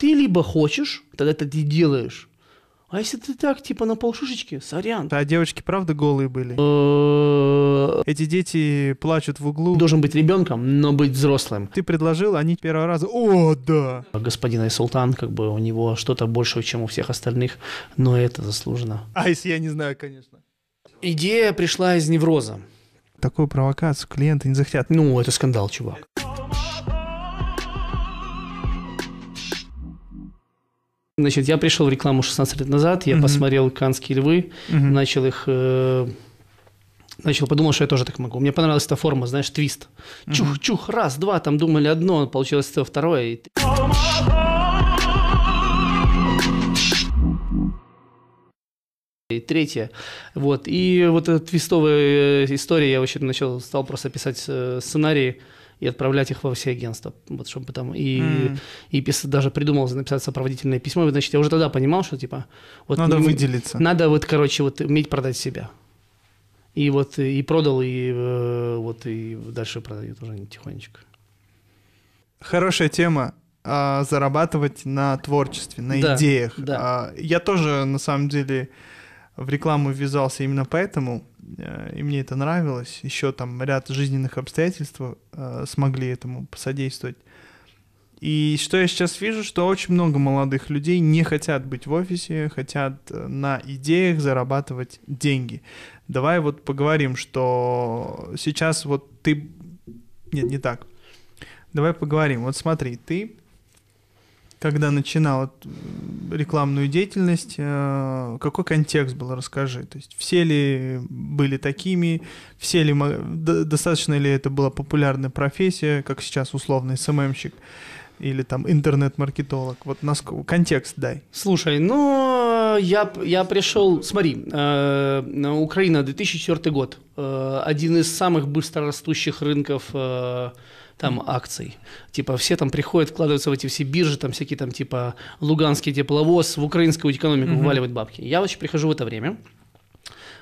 ты либо хочешь, тогда ты делаешь. А если ты так, типа, на полшушечки, сорян. А девочки правда голые были? Э, Эти дети плачут в углу. Должен быть ребенком, но быть взрослым. Ты предложил, они первого раза, о, да. Господин Айсултан, как бы у него что-то больше, чем у всех остальных, но это заслуженно. А если я не знаю, конечно. Идея пришла из невроза. Такую провокацию клиенты не захотят. Ну, это скандал, чувак. Значит, я пришел в рекламу 16 лет назад, я Мгм. посмотрел «Канские львы», Мгм. начал их... э, Начал, подумал, что я тоже так могу. Мне понравилась эта форма, знаешь, твист. Чух-чух, раз, два, там думали одно, получилось это второе. и И третье. Вот. И вот эта твистовая э, история, я вообще начал, стал просто писать э, сценарии и отправлять их во все агентства. Вот, чтобы там и, М. и пис- даже придумал написать сопроводительное письмо. И, Значит, я уже тогда понимал, что типа... Вот Надо не- выделиться. Надо вот, короче, вот уметь продать себя. И вот и продал, и э, вот и дальше продают уже тихонечко. Хорошая тема а, зарабатывать на творчестве, на Да, идеях. да. А, я тоже, на самом деле, в рекламу ввязался именно поэтому, и мне это нравилось. Еще там ряд жизненных обстоятельств э, смогли этому посодействовать. И что я сейчас вижу, что очень много молодых людей не хотят быть в офисе, хотят э, на идеях зарабатывать деньги. Давай вот поговорим, что сейчас вот ты... Нет, не так. Давай поговорим. Вот смотри, ты, когда начинал рекламную деятельность, э, какой контекст был, расскажи. То есть все ли были такими, все ли, достаточно ли это была популярная профессия, как сейчас условный СММщик или там интернет-маркетолог. Вот насколько, контекст дай. Слушай, ну, я, я пришел, смотри, э, на Украина, 2004 год, э, один из самых быстрорастущих рынков э, там акций. Типа все там приходят, вкладываются в эти все биржи, там всякие там типа Луганский тепловоз, в украинскую экономику Мгм. вваливать бабки. Я вообще прихожу в это время,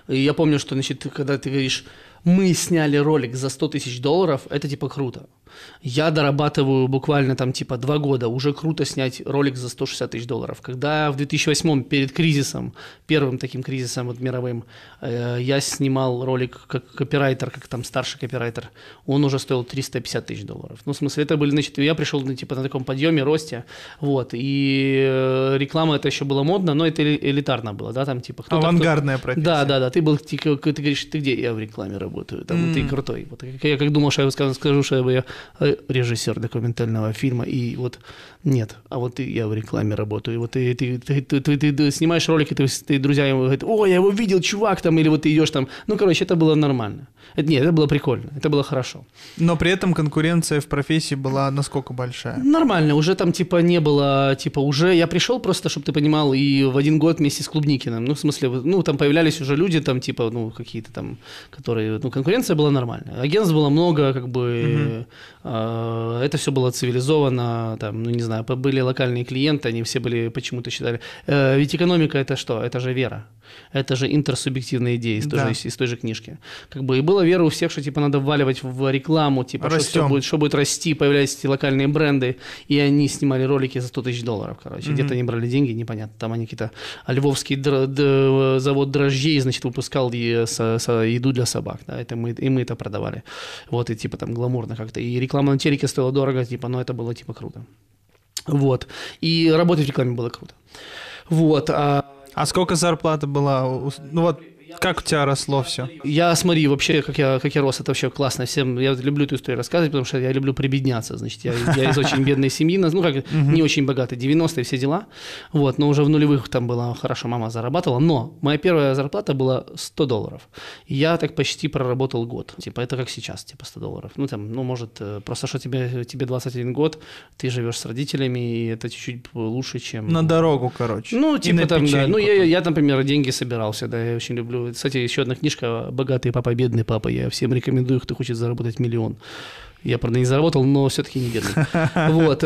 и я помню, что, значит, когда ты говоришь, мы сняли ролик за 100 тысяч долларов, это типа круто. Я дорабатываю буквально там типа два года, уже круто снять ролик за 160 тысяч долларов. Когда в 2008 перед кризисом, первым таким кризисом вот мировым, э, я снимал ролик как копирайтер, как там старший копирайтер, он уже стоил 350 тысяч долларов. Ну, в смысле, это были, значит, я пришел ну, типа на таком подъеме, росте, вот, и э, реклама это еще было модно, но это эли- элитарно было, да, там типа Авангардная профессия. да, да, да. Ты был, ты, ты говоришь, ты где? Я в рекламе работаю. Там, М. Ты крутой. Вот, я как думал, что я скажу, скажу, что я э, режиссер документального фильма, и вот нет. А вот я в рекламе работаю. И вот ты, ты, ты, ты, ты- ты- ты снимаешь ролики, ты, ты друзья ему говорят, о, я его видел, чувак, там, или вот ты идешь там. Ну, короче, это было нормально. Это, нет, это было прикольно, это было хорошо. Но при этом конкуренция в профессии была насколько большая? Нормально, уже там типа не было, типа уже я пришел просто, чтобы ты понимал, и в один год вместе с Клубникиным, ну в смысле, ну там появлялись уже люди там типа, ну какие-то там, которые, ну конкуренция была нормальная, агентств было много, как бы, это все было цивилизовано, там, ну не знаю, были локальные клиенты, они все были почему-то считали, Э, ведь экономика это что? Это же вера, это же интерсубъективные идеи из той, Да. же, из той же книжки, как бы и была вера у всех, что типа надо вваливать в рекламу, типа что Растем. все будет что будет расти, появлялись эти локальные бренды, и они снимали ролики за 100 тысяч долларов, короче. Где-то они брали деньги, непонятно. Там они какие-то... А Львовский др- д- завод дрожжей, значит, выпускал е- со- со- еду для собак, да, это мы, и мы это продавали. Вот, и типа там гламурно как-то. И реклама на телеке стоила дорого, типа, но это было типа круто. Вот. И работать в рекламе было круто. Вот. А А сколько зарплата была? Ну вот, как у тебя росло все? Я, смотри, вообще, как я, как я рос, это вообще классно. Всем, я люблю эту историю рассказывать, потому что я люблю прибедняться. Значит, я, я из очень бедной семьи, ну, как, не очень богатой, 90-е все дела. Вот, но уже в нулевых там было хорошо, мама зарабатывала. Но моя первая зарплата была 100 долларов. Я так почти проработал год. Типа, это как сейчас, типа 100 долларов. Ну, там, ну, может, э, просто что тебе, тебе 21 год, ты живешь с родителями, и это чуть-чуть лучше, чем... На дорогу, короче. Ну, типа там, да. Ну, я, я, например, деньги собирал всегда, я очень люблю. Кстати, еще одна книжка «Богатый папа, бедный папа». Я всем рекомендую, кто хочет заработать миллион. Я, правда, не заработал, но все-таки не бедный. Вот.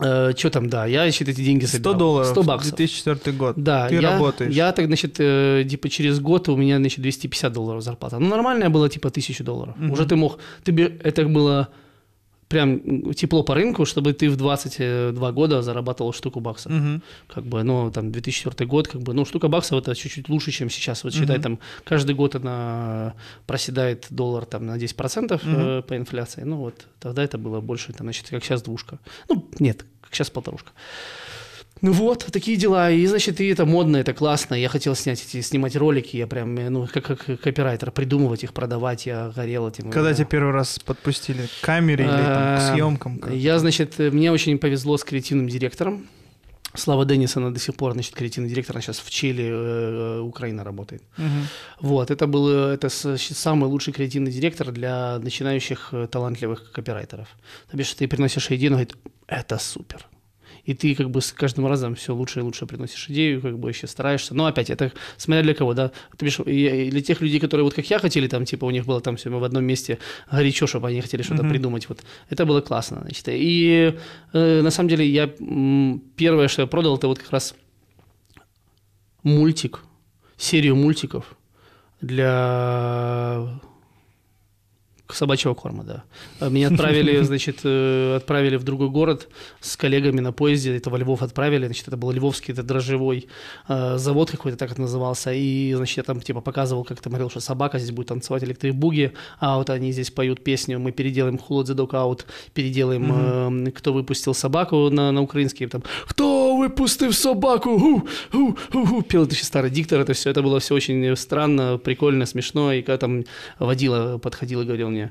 Что там, да, я еще эти деньги 100 собирал. долларов, 100 баксов. 2004 год. Да, Ты я, работаешь. Я так, значит, э, типа через год у меня, значит, 250 долларов зарплата. Ну, нормальная была, типа, 1000 долларов. Мгм. Уже ты мог... Ты, это было прям тепло по рынку, чтобы ты в 22 года зарабатывал штуку баксов. Мгм. Как бы, ну, там, 2004 год, как бы, ну, штука баксов это чуть-чуть лучше, чем сейчас. Вот считай, там, каждый год она проседает доллар там на 10% э, по инфляции. Ну, вот, тогда это было больше, там, значит, как сейчас двушка. Ну, нет, как сейчас полторушка. Ну вот, такие дела. И, значит, и это модно, это классно. Я хотел снять эти, снимать ролики, я прям, э, ну, как, как копирайтер, придумывать их, продавать, я горел этим. Когда Я- тебя первый раз подпустили к камере или там, к А, съемкам? как? Я, значит, э, мне очень повезло с креативным директором. Слава Денисона до сих пор, значит, креативный директор, она сейчас в Чили, э, Украина работает. Мгм. Вот, это был э, это самый лучший креативный директор для начинающих э, талантливых копирайтеров. То бишь, ты приносишь идею, он говорит, это супер. И ты как бы с каждым разом все лучше и лучше приносишь идею, как бы еще стараешься. Но опять, это смотря для кого, да. Бишь, и- и для тех людей, которые вот как я хотели, там, типа, у них было там все в одном месте горячо, чтобы они хотели что-то Мгм. придумать. Вот это было классно, значит. И э, на самом деле я первое, что я продал, это вот как раз мультик, серию мультиков для собачьего корма, да. А Меня отправили, значит, э, отправили в другой город с коллегами на поезде, это во Львов отправили, значит, это был львовский, это дрожжевой э, завод какой-то, так это назывался, и, значит, я там, типа, показывал, как там говорил, что собака здесь будет танцевать электрик-буги, а вот они здесь поют песню, мы переделаем Who Let the Dog Out, переделаем, э, кто выпустил собаку на, на украинский, там, кто выпустил собаку, ху, ху, ху, ху, пел это старый диктор, это все, это было все очень странно, прикольно, смешно, и когда там водила подходил и говорил мне,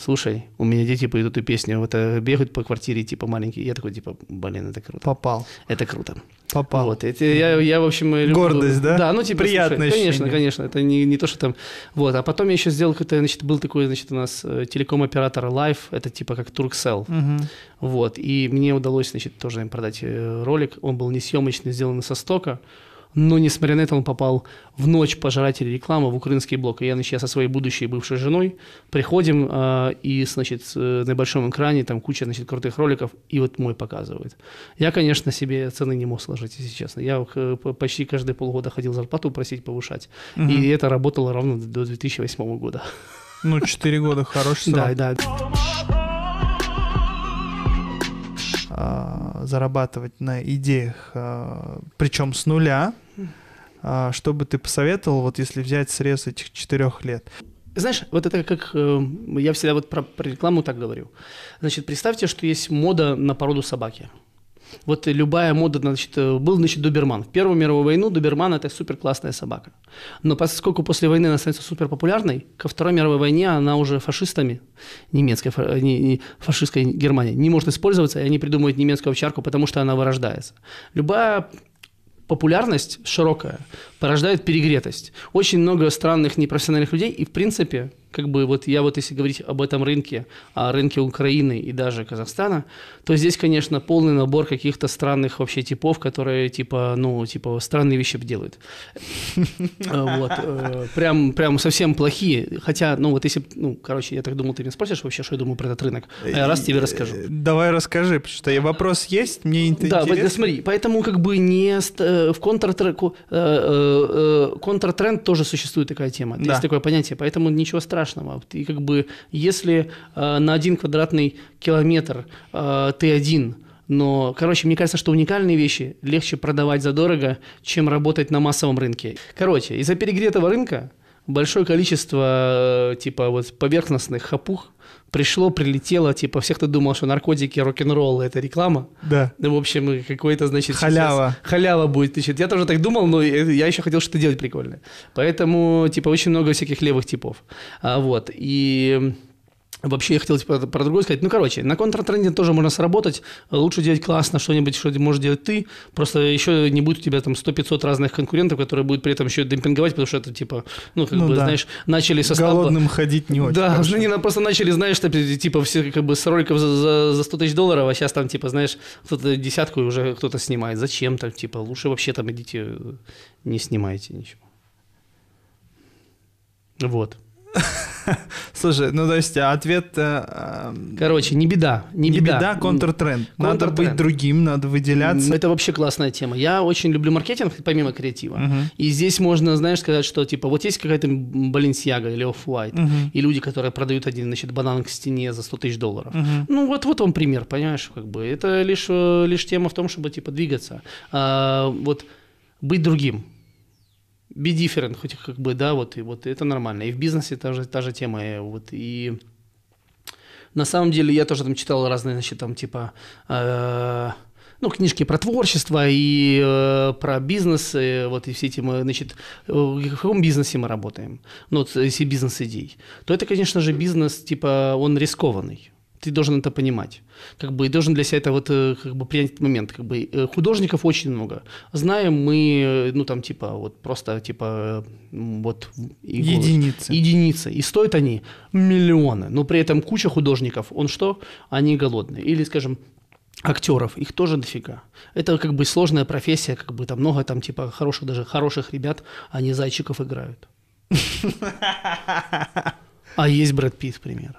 слушай, у меня дети поют эту песню, вот э, бегают по квартире, типа, маленькие, я такой, типа, блин, это круто, Попал. это круто. Попал. Вот, это я, я, в общем, люблю- Гордость, да? Да, ну, типа, Приятное слушай, конечно, ощущение. конечно, это не, не то, что там, вот, а потом я еще сделал какой-то, значит, был такой, значит, у нас э, телеком-оператор Live, это типа как Turkcell, Мгм. вот, и мне удалось, значит, тоже им продать э, ролик. Он был несъемочный, сделан со стока, но, несмотря на это, он попал в ночь пожирателей рекламы в украинский блок. И я, значит, я со своей будущей бывшей женой приходим, э, и, значит, э, на большом экране там куча, значит, крутых роликов, и вот мой показывают. Я, конечно, себе цены не мог сложить, если честно. Я э, почти каждые полгода ходил зарплату просить повышать. И это работало ровно до 2008 года. Ну, 4 года хороший срок. Да, да. А, зарабатывать на идеях, причем с нуля, а, что бы ты посоветовал, вот если взять срез этих четырех лет? Знаешь, вот это как э, я всегда вот про, про рекламу так говорю. Значит, представьте, что есть мода на породу собаки. Вот любая мода, значит, э, был, значит, доберман. В Первую мировую войну доберман – это супер классная собака. Но поскольку после войны она становится супер популярной, ко Второй мировой войне она уже фашистами, немецкой, не, не, фашистской Германии, не может использоваться, и они придумывают немецкую овчарку, потому что она вырождается. Любая популярность широкая порождает перегретость. Очень много странных непрофессиональных людей, и в принципе, как бы вот я вот если говорить об этом рынке, о рынке Украины и даже Казахстана, то здесь, конечно, полный набор каких-то странных вообще типов, которые типа, ну, типа странные вещи делают. Э, Вот. э, Прям, прям совсем плохие. Хотя, ну вот если, ну, короче, я так думал, ты меня спросишь вообще, что я думаю про этот рынок. А я раз тебе расскажу. Э, Давай расскажи, потому что вопрос есть, мне это Да, интересно. смотри, поэтому как бы не э, в контртреку, контртренд тоже существует такая тема, есть такое понятие, поэтому ничего страшного. И как бы если э, на один квадратный километр э, ты один, но, короче, мне кажется, что уникальные вещи легче продавать задорого, чем работать на массовом рынке. Короче, из-за перегретого рынка большое количество э, типа вот поверхностных хапух пришло, прилетело, типа всех, кто думал, что наркотики, рок-н-ролл – это реклама, Да. ну, в общем, и какой-то, значит... Халява. Халява будет, значит. Я тоже так думал, но я еще хотел что-то делать прикольное. Поэтому, типа, очень много всяких левых типов. А, вот. И Вообще, я хотел типа, про другое сказать. Ну, короче, на контртренде тоже можно сработать. Лучше делать классно что-нибудь, что можешь делать ты. Просто еще не будет у тебя там 100-500 разных конкурентов, которые будут при этом еще демпинговать, потому что это типа, ну, как Ну бы, да. знаешь, начали со стаба- Голодным ходить не очень да, хорошо. они просто начали, знаешь, типа все как бы с роликов за, за, за 100 тысяч долларов, а сейчас там, типа, знаешь, кто-то десятку уже кто-то снимает. Зачем там, типа, лучше вообще там идите, не снимайте ничего. Вот. Слушай, ну то есть ответ... э, Короче, не беда, не, не беда. беда, контртренд. Надо Контртренд. быть другим, надо выделяться. Это вообще классная тема. Я очень люблю маркетинг, помимо креатива. Мгм. И здесь можно, знаешь, сказать, что типа вот есть какая-то Balenciaga или Off-White, Мгм. и люди, которые продают один, значит, банан к стене за 100 тысяч долларов. Мгм. Ну вот, вот вам пример, понимаешь, как бы. Это лишь, э, лишь тема в том, чтобы типа двигаться. А, вот быть другим. Be different, хоть как бы, да, вот, и вот это нормально. И в бизнесе та же, та же тема. э, Вот, и на самом деле я тоже там читал разные, значит, там типа... э, ну, книжки про творчество и э, про бизнес, э, вот и все эти мы, значит, э, в каком бизнесе мы работаем, ну, вот если бизнес-идей, то это, конечно же, бизнес, типа, он рискованный. Ты должен это понимать. Как бы и должен для себя это вот э, как бы принять этот момент. Как бы э, художников очень много. Знаем мы, э, ну там типа вот просто типа вот и голос. Единицы. Единицы. И стоят они миллионы. Но при этом куча художников, он что? Они голодные. Или, скажем, актеров, их тоже дофига. Это как бы сложная профессия, как бы там много там типа хороших, даже хороших ребят, они зайчиков играют. А есть Брэд Питт, к примеру.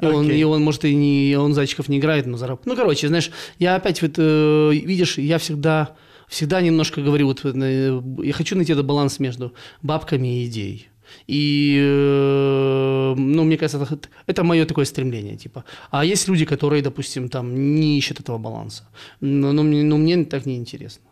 И он, Окей. и он, может, и не, он зайчиков не играет, но зарабатывает. Ну, короче, знаешь, я опять вот, э, видишь, я всегда, всегда немножко говорю, вот, э, я хочу найти этот баланс между бабками и идеей. И, э, ну, мне кажется, это, это мое такое стремление, типа. А есть люди, которые, допустим, там не ищут этого баланса. Но, но но мне так неинтересно.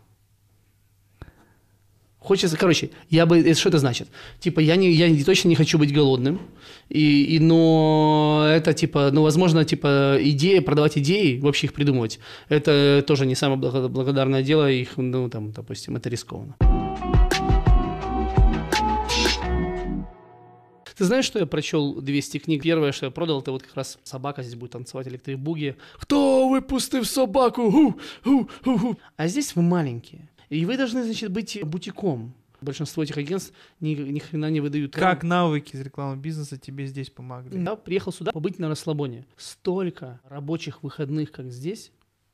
Хочется, короче, я бы, это, что это значит? Типа, я, не, я точно не хочу быть голодным, и, и, но это, типа, ну, возможно, типа, идея, продавать идеи, вообще их придумывать, это тоже не самое благо- благодарное дело, их, ну, там, допустим, это рискованно. Ты знаешь, что я прочел 200 книг? Первое, что я продал, это вот как раз собака здесь будет танцевать электрик-буги. Кто выпустив собаку? Ху, ху, ху, ху. А здесь вы маленькие. И вы должны, значит, быть бутиком. Большинство этих агентств ни, ни хрена не выдают. Как навыки из рекламного бизнеса тебе здесь помогли? Я приехал сюда побыть на расслабоне. Столько рабочих выходных, как здесь,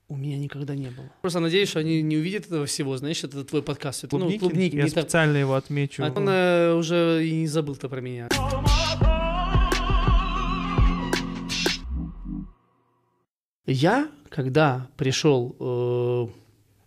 у меня никогда не было. Просто надеюсь, что они не увидят этого всего. Знаешь, это твой подкаст. Это, Клубники? ну, клубники. Я не так. специально его отмечу. А он э, уже и не забыл-то про меня. Я, когда пришел, э,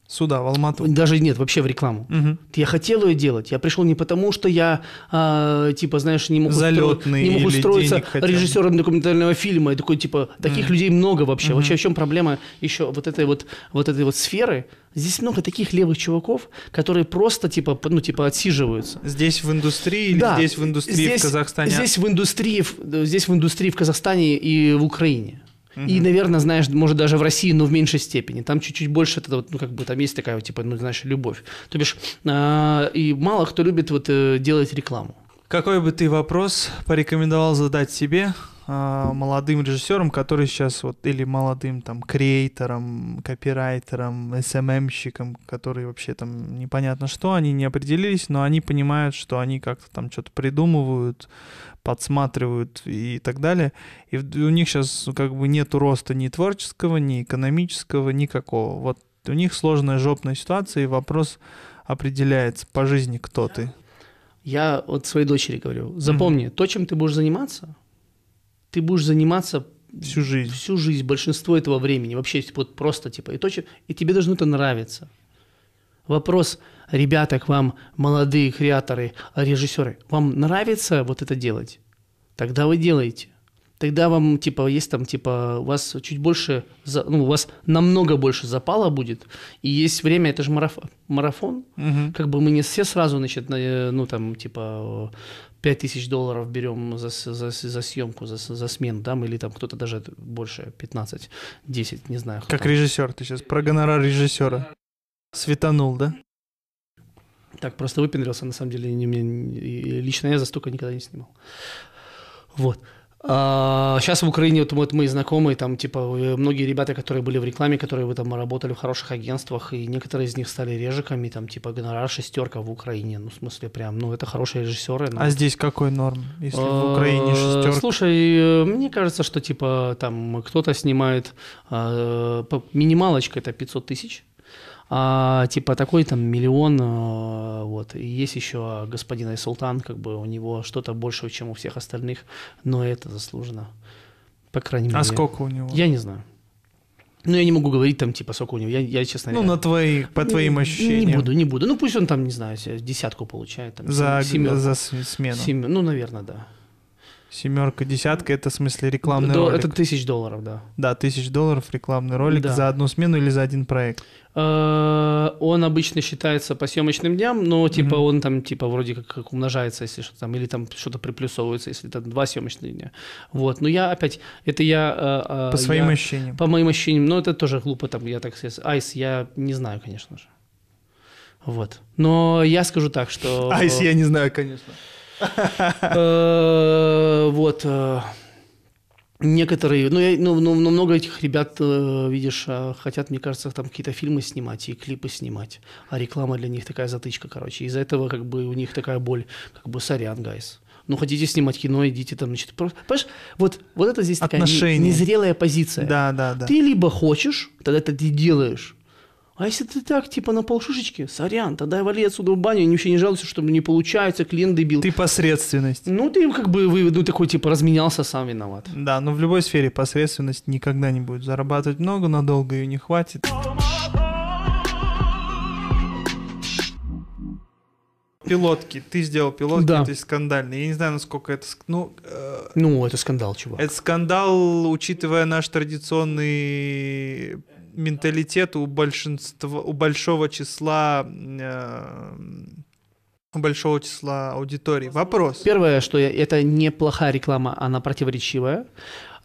Сюда, в Алмату. даже нет, вообще в рекламу, Мгм. я хотел ее делать. Я пришел не потому, что я, а, типа, знаешь, не мог, устро- Залетный не мог устроиться режиссером документального фильма. И такой, типа, таких людей много вообще. Вообще, в чем проблема еще вот этой вот, вот этой вот сферы? Здесь много таких левых чуваков, которые просто, типа, ну, типа, отсиживаются. Здесь в индустрии или Да, здесь в индустрии здесь- в Казахстане? Здесь в индустрии, здесь в индустрии в Казахстане и в Украине. И, наверное, знаешь, может, даже в России, но в меньшей степени. Там чуть-чуть больше, это вот, ну, как бы, там есть такая, типа, ну, знаешь, любовь. То бишь, а, и мало кто любит вот э, делать рекламу. Какой бы ты вопрос порекомендовал задать себе, а, молодым режиссерам, которые сейчас вот, или молодым там креаторам, копирайтерам, СММщикам, которые вообще там непонятно что, они не определились, но они понимают, что они как-то там что-то придумывают, подсматривают и так далее. И у них сейчас как бы нету роста ни творческого, ни экономического, никакого. Вот у них сложная жопная ситуация, и вопрос определяется по жизни, кто ты. Я вот своей дочери говорю, запомни, то, чем ты будешь заниматься, ты будешь заниматься Всю жизнь. всю жизнь, большинство этого времени, вообще вот просто типа, и, то, че- и тебе должно это нравиться. Вопрос, ребята, к вам, молодые креаторы, режиссеры, вам нравится вот это делать? Тогда вы делаете. Тогда вам, типа, есть там, типа, у вас чуть больше, ну, у вас намного больше запала будет, и есть время, это же марафон, марафон, Мгм. как бы мы не все сразу, значит, на, э, ну, там, типа, 5 тысяч долларов берем за, за, за съемку, за, за смену, да, или там кто-то даже больше, 15, 10, не знаю. Как там. режиссер, ты сейчас про гонорар режиссера. Светанул, да? Так, просто выпендрился, на самом деле, не, мне, и лично я за столько никогда не снимал. Вот. сейчас в Украине вот, вот мы знакомые, там, типа, э, многие ребята, которые были в рекламе, которые вы там работали в хороших агентствах, и некоторые из них стали режиками, там, типа, гонорар шестерка в Украине, ну, в смысле, прям, ну, это хорошие режиссеры. но- А здесь какой норм, если в Э, Украине шестерка? Слушай, э, мне кажется, что типа там кто-то снимает по- минималочка это 500 тысяч, А, типа такой там миллион, а, вот. И есть еще господин Айсултан, как бы у него что-то больше, чем у всех остальных, но это заслуженно. По крайней мере. А сколько у него? Я не знаю. Ну, я не могу говорить там, типа, сколько у него. Я, я честно Ну, говоря, на твои, по твоим не- ощущениям. Не буду, не буду. Ну, пусть он там, не знаю, десятку получает. Там, За, семерку. за смену. Семь- ну, наверное, да. Семерка, десятка, это в смысле рекламный До- ролик. Это тысяч долларов, да. Да, тысяч долларов рекламный ролик Да. за одну смену или за один проект. Э, Он обычно считается по съемочным дням, но типа Мгм. он там типа вроде как, как умножается, если что там, или там что-то приплюсовывается, если это два съемочных дня. Вот. Но я опять, это я... э, э, По своим я- ощущениям. По моим ощущениям, но это тоже глупо, там, я так сказать, Айс, я не знаю, конечно же. Вот. Но я скажу так, что... Айс, я не знаю, конечно. Вот. Некоторые, ну, я, ну, ну, ну, много этих ребят, э, видишь, э, хотят, мне кажется, там какие-то фильмы снимать и клипы снимать, а реклама для них такая затычка, короче. Из-за этого как бы у них такая боль, как бы сорян, гайс. Ну, хотите снимать кино, идите там, значит, просто... Понимаешь, вот, вот это здесь такая не- Отношения. незрелая позиция. Да, да, да. Ты либо хочешь, тогда это ты делаешь. А если ты так, типа, на полшишечки, сорян, тогда вали отсюда в баню, и вообще не жалуйся, что не получается, клиент дебил. Ты посредственность. Ну, ты как бы, ну, такой, типа, разменялся, сам виноват. Да, но в любой сфере посредственность никогда не будет. Зарабатывать много, надолго ее не хватит. Пилотки. Ты сделал пилотки, Да. это скандально. Я не знаю, насколько это... Ну, э, Ну, это скандал, чувак. это скандал, учитывая наш традиционный менталитет у большинства, у большого числа, э, большого числа аудитории. Вопрос. Первое, что я, это неплохая реклама, она противоречивая.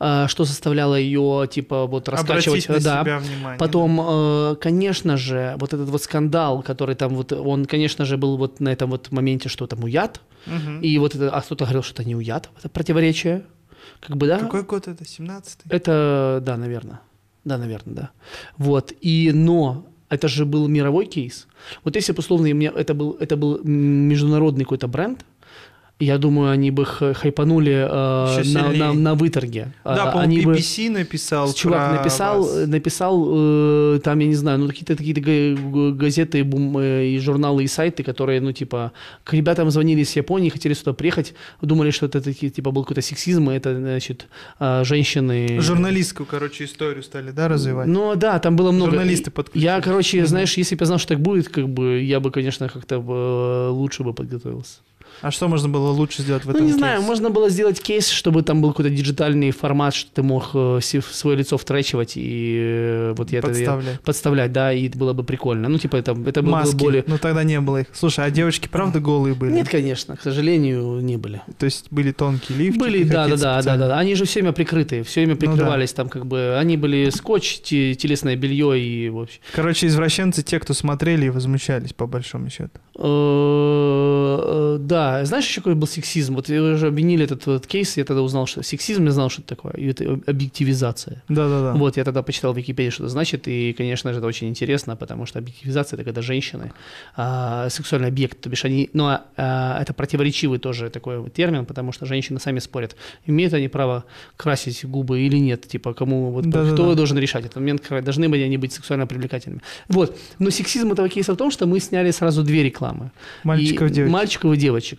А, Что заставляло ее, типа, вот раскачивать. Обратить на да. себя внимание. Потом, э, конечно же, вот этот вот скандал, который там вот, он, конечно же, был вот на этом вот моменте, что там уят. Мгм. и вот это, а кто-то говорил, что это не уят, это противоречие, как бы, да? Какой год это? 17-й? Это, да, наверное. Да, наверное, да. Вот. И, но это же был мировой кейс. Вот если бы, условно, мне это был, это был международный какой-то бренд, я думаю, они бы хайпанули э, на, на, на выторге. Да, А, по-моему, они бы- BBC написал Чувак про написал, вас. написал э, там, я не знаю, ну какие-то какие газеты бум- э, и журналы и сайты, которые, ну типа, к ребятам звонили из Японии, хотели сюда приехать, думали, что это такие, типа был какой-то сексизм, и это значит э, женщины. Журналистскую, короче, историю стали, да, развивать? Ну да, там было много. Журналисты подключились. Я, короче, знаешь, если бы я знал, что так будет, как бы я бы, конечно, как-то э, лучше бы подготовился. А что можно было лучше сделать в этом Ну, не знаю, можно было сделать кейс, чтобы там был какой-то диджитальный формат, что ты мог э, свое лицо втрачивать и э, вот я это я- Подставлять. подставлять, да, и это было бы прикольно. Ну, типа, это, это было бы Маски. более... Ну, тогда не было их. Слушай, а девочки правда голые были? Нет, конечно, к сожалению, не были. То есть были тонкие лифчики? были, да, да, да, да, да. Они же все время прикрытые, все время Ну да. прикрывались там, как бы, они были скотч, те- телесное белье и вообще. Короче, извращенцы, те, кто смотрели и возмущались, по большому счету. Э, э, Да, знаешь, еще какой был сексизм? Вот уже обвинили этот вот кейс, я тогда узнал, что сексизм, я знал, что это такое, и это объективизация. Да-да-да. Вот, я тогда почитал в Википедии, что это значит, и, конечно же, это очень интересно, потому что объективизация – это когда женщины, а, сексуальный объект, то бишь они, ну, а, а, это противоречивый тоже такой вот термин, потому что женщины сами спорят, имеют они право красить губы или нет, типа, кому, вот, Да-да-да. кто должен решать этот момент, должны быть они быть сексуально привлекательными. Вот, но сексизм этого кейса в том, что мы сняли сразу две рекламы. Мальчиков, И- девочек. Мальчиков и девочек.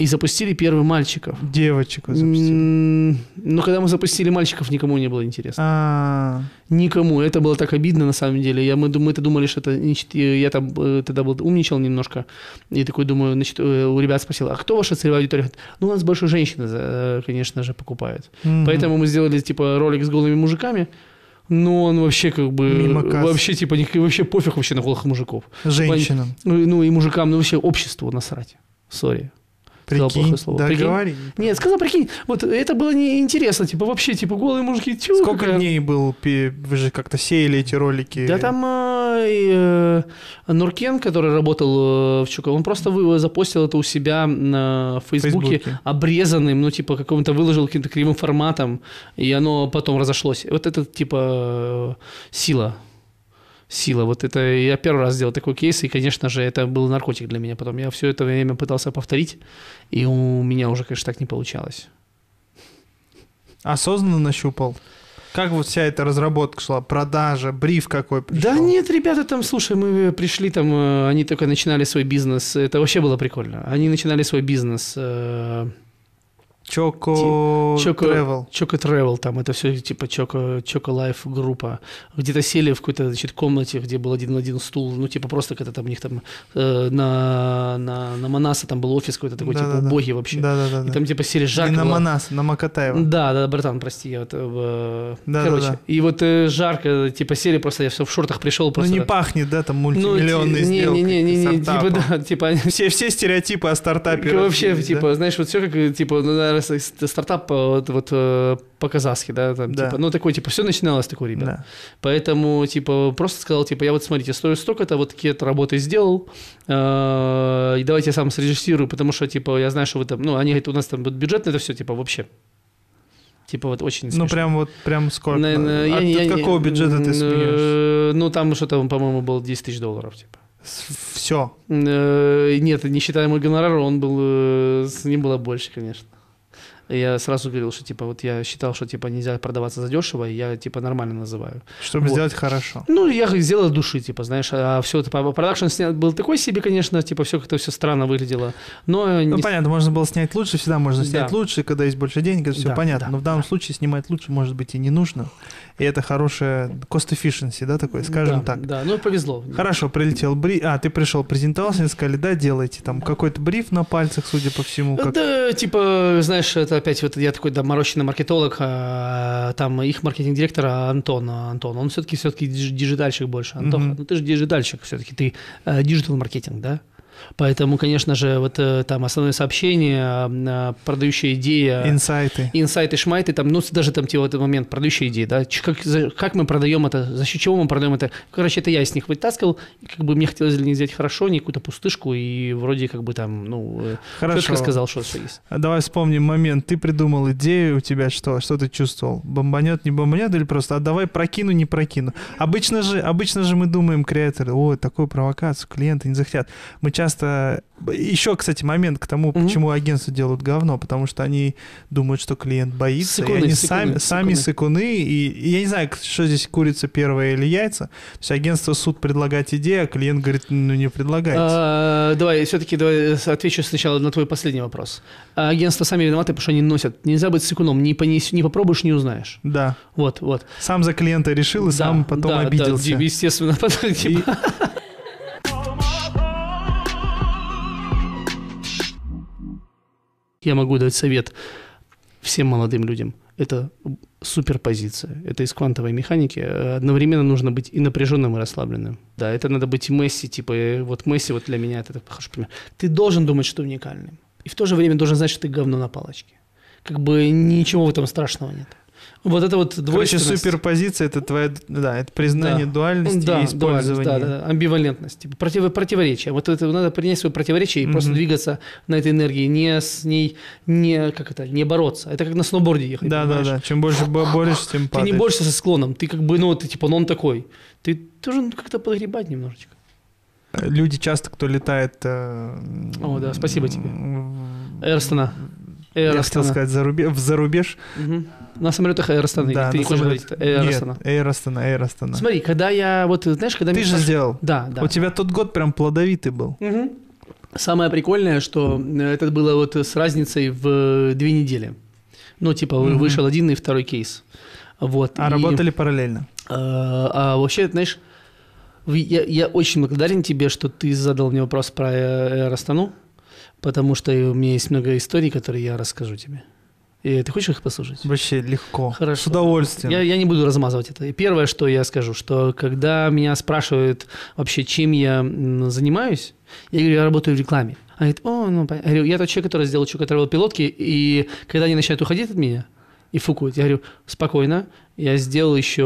И запустили первый мальчиков. Девочек вы запустили. Но когда мы запустили мальчиков, никому не было интересно. А, Никому. Это было так обидно на самом деле. Я, мы, дум- мы-то думали, что это... значит, э, я там э, тогда был умничал немножко. И такой думаю, значит, э, у ребят спросил, а кто ваша целевая аудитория? Ну, у нас больше женщины, конечно же, покупают. мгм. Поэтому мы сделали, типа, ролик с голыми мужиками. Но он вообще как бы... Мимо кассы. Вообще, типа, вообще пофиг вообще на голых мужиков. Женщинам. Ну, ну и мужикам, ну вообще обществу насрать. Сори. Сказал Прикинь, плохое слово. да Прикинь? говори. Нет, сказал, прикинь, вот это было неинтересно, типа вообще, типа голые мужики, тю, Сколько какая- дней был, вы же как-то сеяли эти ролики? Да там э, э, Нуркен, который работал э, в Чука, он просто вы- запостил это у себя на Фейсбуке, Фейсбуке. обрезанным, ну, типа, каком-то выложил каким-то кривым форматом, и оно потом разошлось. Вот это, типа, э, сила. Сила. Вот это я первый раз сделал такой кейс, и, конечно же, это был наркотик для меня. Потом я все это время пытался повторить, и у меня уже, конечно, так не получалось. Осознанно нащупал? Как вот вся эта разработка шла? Продажа, бриф какой пришел? Да нет, ребята там, слушай, мы пришли там, э, они только начинали свой бизнес, это вообще было прикольно. Они начинали свой бизнес, э, Choco Travel. Choco Travel, там это все типа Choco, Choco Life группа. Где-то сели в какой-то значит, комнате, где был один на один стул, ну типа просто когда там у них там э, на, на, на Манаса там был офис какой-то такой, типа Да-да-да. убогий вообще. Да-да-да. И там типа сели жарко Не на было. Манас, на Макатаева. Да, да, братан, прости, я вот, э, Да, короче. да, да. И вот э, жарко, типа сели просто, я все в шортах пришел Ну просто. не пахнет, да, там Ну, мультимиллионной ти- не, сделкой, не, не, не, не, стартапом. типа, да, типа, Все, все стереотипы о стартапе. Вообще, да? типа, знаешь, вот все как, э, типа, ну, стартап э, вот, вот э, по-казахски, да, там, Да. типа, ну, такой, типа, все начиналось такой, ребят. Да. Поэтому, типа, просто сказал, типа, я вот, смотрите, стою столько-то, вот такие-то работы сделал, э, и давайте я сам срежиссирую, потому что, типа, я знаю, что вы там, ну, они говорят, у нас там бюджет на это все, типа, вообще. Типа, вот очень Ну смешно. прям вот, прям сколько? На- на- я от, я какого бюджета ты э, Ну, там что-то, по-моему, было 10 тысяч долларов, типа. Все. Нет, не считая мой гонорар, он был, с ним было больше, конечно. Я сразу говорил, что типа вот я считал, что типа нельзя продаваться задешево, и я типа нормально называю. Чтобы Вот. сделать хорошо. Ну, я сделал от души, типа, знаешь, а все это по- продакшн снят был такой себе, конечно, типа все как-то все странно выглядело, но Ну, не- понятно, можно было снять лучше, всегда можно снять Да. лучше, когда есть больше денег, это все Да, понятно. да, Но в данном да. случае снимать лучше, может быть, и не нужно. И это хорошая cost efficiency, да, такой, скажем да, так. Да, ну повезло. Хорошо, прилетел бриф. А, ты пришел, презентовался, и сказали, да, делайте там какой-то бриф на пальцах, судя по всему. Как... Да, типа, знаешь, это опять вот я такой доморощенный маркетолог, а, там их маркетинг-директор Антон, Антон, он все-таки все-таки диджитальщик больше. Антоха, Мгм. ну ты же диджитальщик все-таки, ты э, digital-маркетинг, да? Поэтому, конечно же, вот э, там основное сообщение, э, продающая идея, Инсайты. инсайты, шмайты, там, ну, даже там, типа, этот момент продающая идея, да, как, за- как мы продаем это, за счет чего мы продаем это. Короче, это я из них вытаскивал, как бы мне хотелось не сделать хорошо, не какую-то пустышку, и вроде как бы там, ну, э, Хорошо. четко сказал, что все есть. А Давай вспомним момент. Ты придумал идею, у тебя что? Что ты чувствовал? Бомбанет, не бомбанет или просто, а давай прокину, не прокину? Обычно же, обычно же мы думаем, креаторы, ой, такую провокацию, клиенты не захотят. Мы часто... Еще, кстати, момент к тому, Мгм. почему агентства делают говно, потому что они думают, что клиент боится, Сыкуны, и они сыкуны, сами, сами сыкуны. сыкуны, и, и я не знаю, что здесь курица первая или яйца. То есть агентство суд предлагать идею, а клиент говорит, ну не предлагайте. А, давай, все-таки давай отвечу сначала на твой последний вопрос. А Агентства сами виноваты, потому что они носят. Нельзя быть сыкуном, не, понес, не попробуешь, не узнаешь. Да. Вот, вот. Сам за клиента решил и сам Да, потом да, да, обиделся. естественно, потом, типа, я могу дать совет всем молодым людям. Это суперпозиция. Это из квантовой механики. Э, Одновременно нужно быть и напряженным, и расслабленным. Да, это надо быть Месси, типа, э, вот Месси вот для меня это хороший пример. Ты должен думать, что уникальным. И в то же время должен знать, что ты говно на палочке. Как бы ничего в этом страшного нет. Вот это вот Короче, двойственность. суперпозиция это твоя, да, это признание Да. дуальности да, и использование. дуальность, да, да, амбивалентность, типа, против, противоречие. Вот это надо принять свое противоречие и Мгм. просто двигаться на этой энергии, не с ней, не как это, не бороться. Это как на сноуборде ехать. Да, да, понимаешь? да. Чем больше бо- борешься, тем Ты падаешь. не борешься со склоном, ты как бы, ну, ты типа, ну он такой. Ты должен как-то подгребать немножечко. Люди часто, кто летает... э, О, да, спасибо тебе. в- Air Я хотел сказать, за рубеж, в зарубеж. Мгм. На самолетах Air Astana. Да, ты не хочешь самолет- говорить, Air Нет. Air Astana, Air Astana. Смотри, когда я, вот, знаешь, когда... Ты же сделал. Да, да. У тебя тот год прям плодовитый был. Мгм. Самое прикольное, что э, это было вот с разницей в э, две недели. Ну, типа, Мгм. вышел один и второй кейс. Вот. А и, работали параллельно. э, а вообще, знаешь, я, я очень благодарен тебе, что ты задал мне вопрос про Air Астану, потому что у меня есть много историй, которые я расскажу тебе. И ты хочешь их послушать? Вообще легко. Хорошо. С удовольствием. Я, я не буду размазывать это. И первое, что я скажу, что когда меня спрашивают вообще, чем я занимаюсь, я говорю, я работаю в рекламе. Они говорят, о, ну, понятно». я говорю, я тот человек, который сделал Чука Travel пилотки, и когда они начинают уходить от меня и фукают, я говорю, спокойно, я сделал еще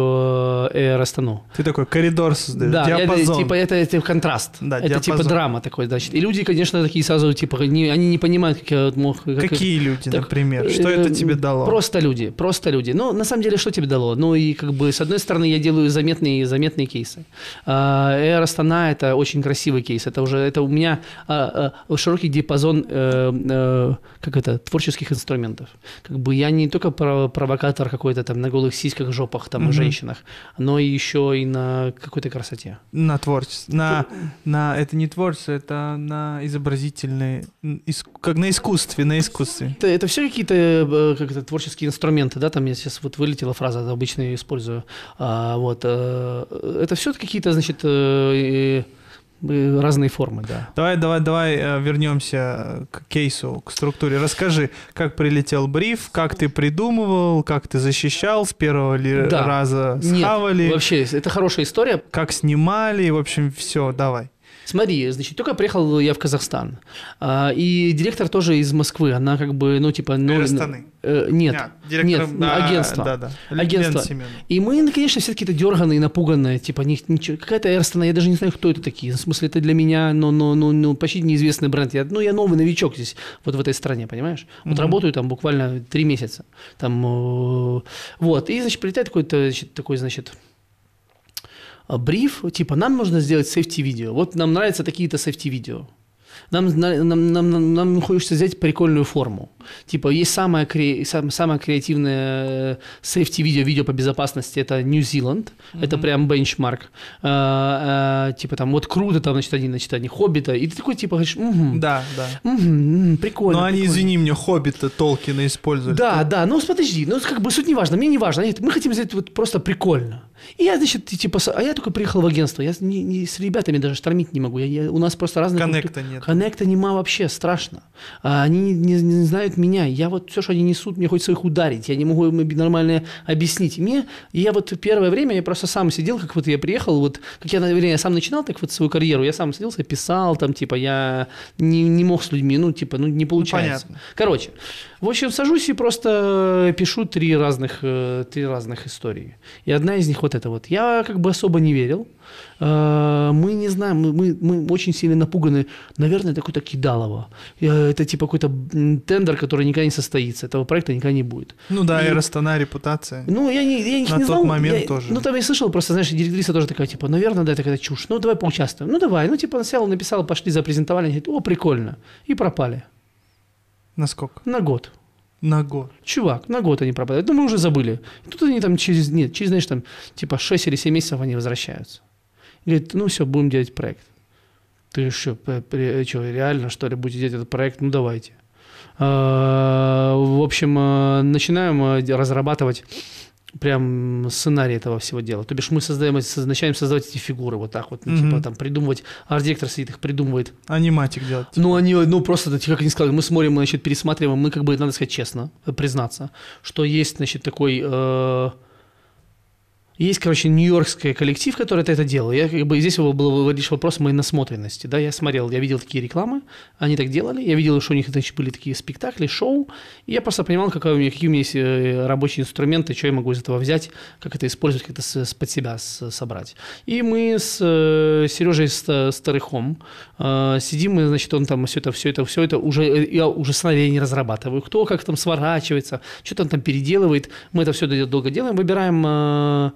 Air Астану. Ты такой коридор создаешь, Да, это, диапазон. типа, это, это контраст. Да, это типа диапазон. драма такой, значит. И люди, конечно, такие сразу, типа, не- они не понимают, как я мог... как- Какие люди, так, например? Что это э, тебе дало? Просто люди, просто люди. Ну, на самом деле, что тебе дало? Ну, и как бы, с одной стороны, я делаю заметные, заметные кейсы. А, Air Astana – это очень красивый кейс. Это уже, это у меня а, а, широкий диапазон, э, э, как это, творческих инструментов. Как бы я не только про- провокатор какой-то там на голых сиськах маленьких жопах, там, Мгм. женщинах, но еще и на какой-то красоте. На творчество. На, на, это не творчество, это на изобразительные, м, ис- как на искусстве, на искусстве. Это, это все какие-то э, как это, творческие инструменты, да, там я сейчас вот вылетела фраза, обычно ее использую. А, вот, э, это все какие-то, значит, э, разные формы, да. Давай, давай, давай э, вернемся к кейсу, к структуре. Расскажи, как прилетел бриф, как ты придумывал, как ты защищал, с первого ли Да. раза Нет, схавали, Вообще, это хорошая история. как снимали, в общем, все, давай. Смотри, значит, только приехал я в Казахстан, а, и директор тоже из Москвы, она как бы, ну, типа... Ну, Эрстаны. э, нет, директор, нет, да, агентство. Да, да. Агентство. И мы, ну, конечно, все какие-то дерганые, напуганные, типа, ничего, какая-то Эрстона, я даже не знаю, кто это такие. В смысле, это для меня, ну, ну, ну, ну почти неизвестный бренд. Я, ну, я новый новичок здесь, вот в этой стране, понимаешь? Вот Мгм. работаю там буквально три месяца. Там, э, вот, и, значит, прилетает какой-то, значит, такой, значит, бриф, типа, нам нужно сделать сейфти-видео. Вот нам нравятся такие-то сейфти-видео. Нам, на- нам, нам, нам, нам хочется взять прикольную форму. Типа, есть самое, кре- сам- самое креативное сейфти-видео, видео по безопасности, это Нью-Зеланд. Это прям бенчмарк. А, а, типа, там, вот круто, там, значит, они, значит, они хоббита. И ты такой, типа, говоришь, «Мгм, Да, да. мгм, м, прикольно. Но они, прикольно». извини меня, Хоббита Толкина использовали. Да, да, ну подожди, ну как бы суть не важно, мне не важно, Нет, мы хотим сделать вот просто прикольно. И я, значит, типа, а я только приехал в агентство, я не, не- с ребятами даже штормить не могу, я, я- у нас просто разные... Коннекта нет. Коннекта нема вообще, страшно. А, они не, не- не знают меня, я вот все, что они несут, мне хочется их ударить, я не могу им нормально объяснить. И мне, и я вот первое время, я просто сам сидел, как вот я приехал, вот, как я, наверное, я сам начинал так вот свою карьеру, я сам садился, писал там, типа, я не, не мог с людьми, ну, типа, ну, не получается. понятно. Короче, в общем, сажусь и просто пишу три разных, э, три разных истории. И одна из них вот эта вот. Я как бы особо не верил. Э, Мы не знаем, мы, мы, мы очень сильно напуганы. Наверное, это какое-то кидалово. Э, Это типа какой-то тендер, который никогда не состоится. Этого проекта никогда не будет. Ну да, И- Эрстона репутация. Ну, я не, я их На не тот знал. момент я- тоже. Ну, там я слышал, просто, знаешь, директриса тоже такая, типа, наверное, да, это какая-то чушь. Ну, давай поучаствуем. Ну, давай. Ну, типа, сел, написал, пошли, запрезентовали. Они говорят, о, прикольно. И пропали. Насколько? На год. На год. Чувак, на год они пропадают. Ну, мы уже забыли. И тут они там через, нет, через, знаешь, там, типа 6 или 7 месяцев они возвращаются. И говорит, ну все, будем делать проект. Ты что, что, реально, что ли, будете делать этот проект? Ну, давайте. А, В общем, а, начинаем де- разрабатывать прям сценарий этого всего дела. То бишь мы создаем, начинаем создавать эти фигуры вот так вот, ну, Мгм. типа там придумывать, арт-директор сидит их придумывает, Аниматик делать. ну, они, ну, просто, как они сказали, мы смотрим, мы, значит, пересматриваем, мы, как бы, надо сказать честно, признаться, что есть, значит, такой... э, есть, короче, нью-йоркский коллектив, который это делал. Я, как бы, здесь был лишь вопрос моей насмотренности. Да? Я смотрел, я видел такие рекламы, они так делали. Я видел, что у них значит, были такие спектакли, шоу. И я просто понимал, какая у меня, какие у меня есть э, рабочие инструменты, что я могу из этого взять, как это использовать, как это под себя собрать. И мы с э, Сережей Ста- Старыхом э, сидим, и, значит, он там все это, все это, все это уже, я уже сценарий не разрабатываю. Кто как там сворачивается, что там там переделывает. Мы это все долго делаем, выбираем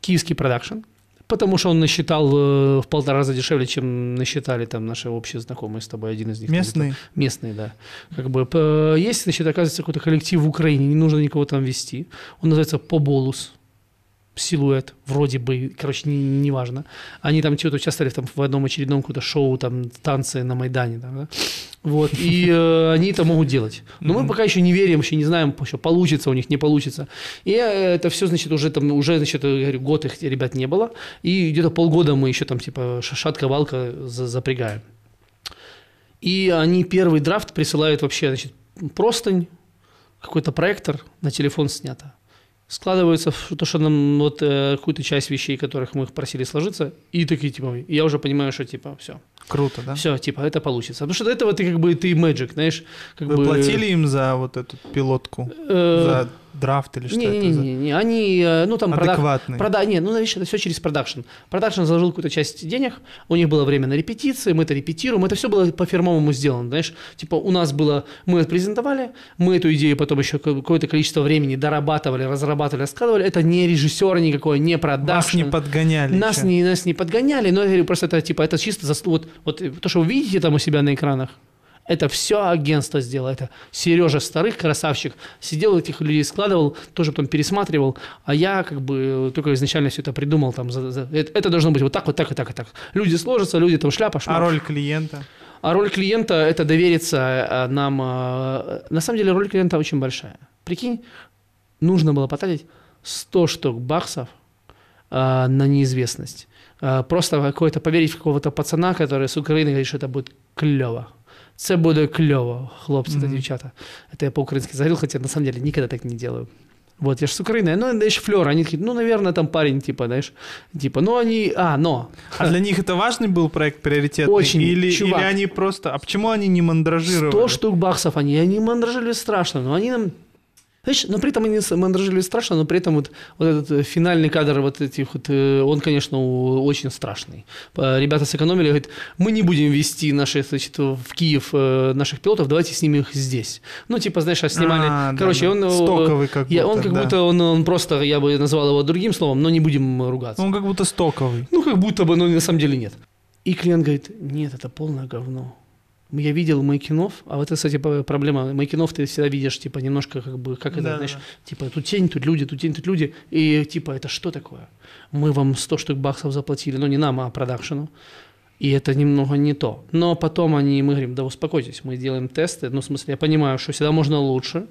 киевский продакшн, потому что он насчитал э, в полтора раза дешевле, чем насчитали там наши общие знакомые с тобой, один из них. Местные. Местные, да. Как бы п- есть, значит, оказывается, какой-то коллектив в Украине, не нужно никого там вести. Он называется Поболус. Силуэт, вроде бы, короче, не- неважно. Они там что-то участвовали там, в одном очередном каком-то шоу, там, танцы на Майдане. Там, да? Вот, и э, они это могут делать. Но мы пока еще не верим, еще не знаем, что получится у них, не получится. И э, это все, значит, уже там, уже, значит, я говорю, год их ребят не было, и где-то полгода мы еще там, типа, шатка-валка за- запрягаем. И они первый драфт присылают вообще, значит, простынь, какой-то проектор, на телефон снято. Складывается то, что нам вот э, какую-то часть вещей, которых мы их просили сложиться, и такие, типа, я уже понимаю, что, типа, все, Круто, да? все, типа, это получится. Потому что до этого ты как бы, ты magic, знаешь, как Вы бы... платили им за вот эту пилотку? э, За драфт или что это за... Не-не-не, они, э, ну там продак- Адекватный. Прода... Нет, ну, видишь, это все через продакшн. Продакшн заложил какую-то часть денег, у них было время на репетиции, мы это репетируем, это все было по-фирмовому сделано, знаешь. Типа у нас было, мы это презентовали, мы эту идею потом еще какое-то количество времени дорабатывали, разрабатывали, раскладывали. Это не режиссер никакой, не продакшн. не подгоняли. Нас ещё. не, нас не подгоняли, но я говорю, просто это типа это чисто за, вот, вот то, что вы видите там у себя на экранах, Это все агентство сделало. Это Сережа Старых, красавчик, сидел этих людей складывал, тоже потом пересматривал, а я как бы только изначально все это придумал. Там, за, за, это, это должно быть вот так, вот так и так и так. Люди сложатся, люди там шляпа, шмак. А роль клиента? А роль клиента – это довериться э, нам. э, На самом деле роль клиента очень большая. Прикинь, нужно было потратить 100 штук баксов э, на неизвестность. Э, Просто какой-то поверить в какого-то пацана, который с Украины говорит, что это будет клево. Це буде клево, хлопці та Мгм. дівчата. Это я по-украински говорил, хотя на самом деле никогда так не делаю. Вот, я же с Украины, ну, знаешь, флер, они такие, ну, наверное, там парень, типа, знаешь, типа, ну, они, а, но. А для них это важный был проект приоритетный? Очень, Или, чувак. или они просто... А почему они не мандражировали? 100 штук баксов они, они мандражили страшно, но они нам... Знаешь, но при этом они мандражили страшно, но при этом вот, вот этот э, финальный кадр вот этих вот, э, он, конечно, очень страшный. Ребята сэкономили, говорят, мы не будем вести наши, значит, в Киев э, наших пилотов, давайте снимем их здесь. Ну, типа, знаешь, а снимали... А, Короче, да. он... Стоковый как я- будто, Он как да. будто, он, он просто, я бы назвал его другим словом, но не будем ругаться. Он как будто стоковый. Ну, как будто бы, но на самом деле нет. И клиент говорит, нет, это полное говно. Я видел Майкинов, а вот это, кстати, проблема. Майкинов ты всегда видишь, типа, немножко как бы, как это, Да, знаешь, да. типа, тут тень, тут люди, тут тень, тут люди. И типа, это что такое? Мы вам 100 штук баксов заплатили, ну, не нам, а продакшену. И это немного не то. Но потом они, мы говорим, да успокойтесь, мы делаем тесты. Ну, в смысле, я понимаю, что всегда можно лучше.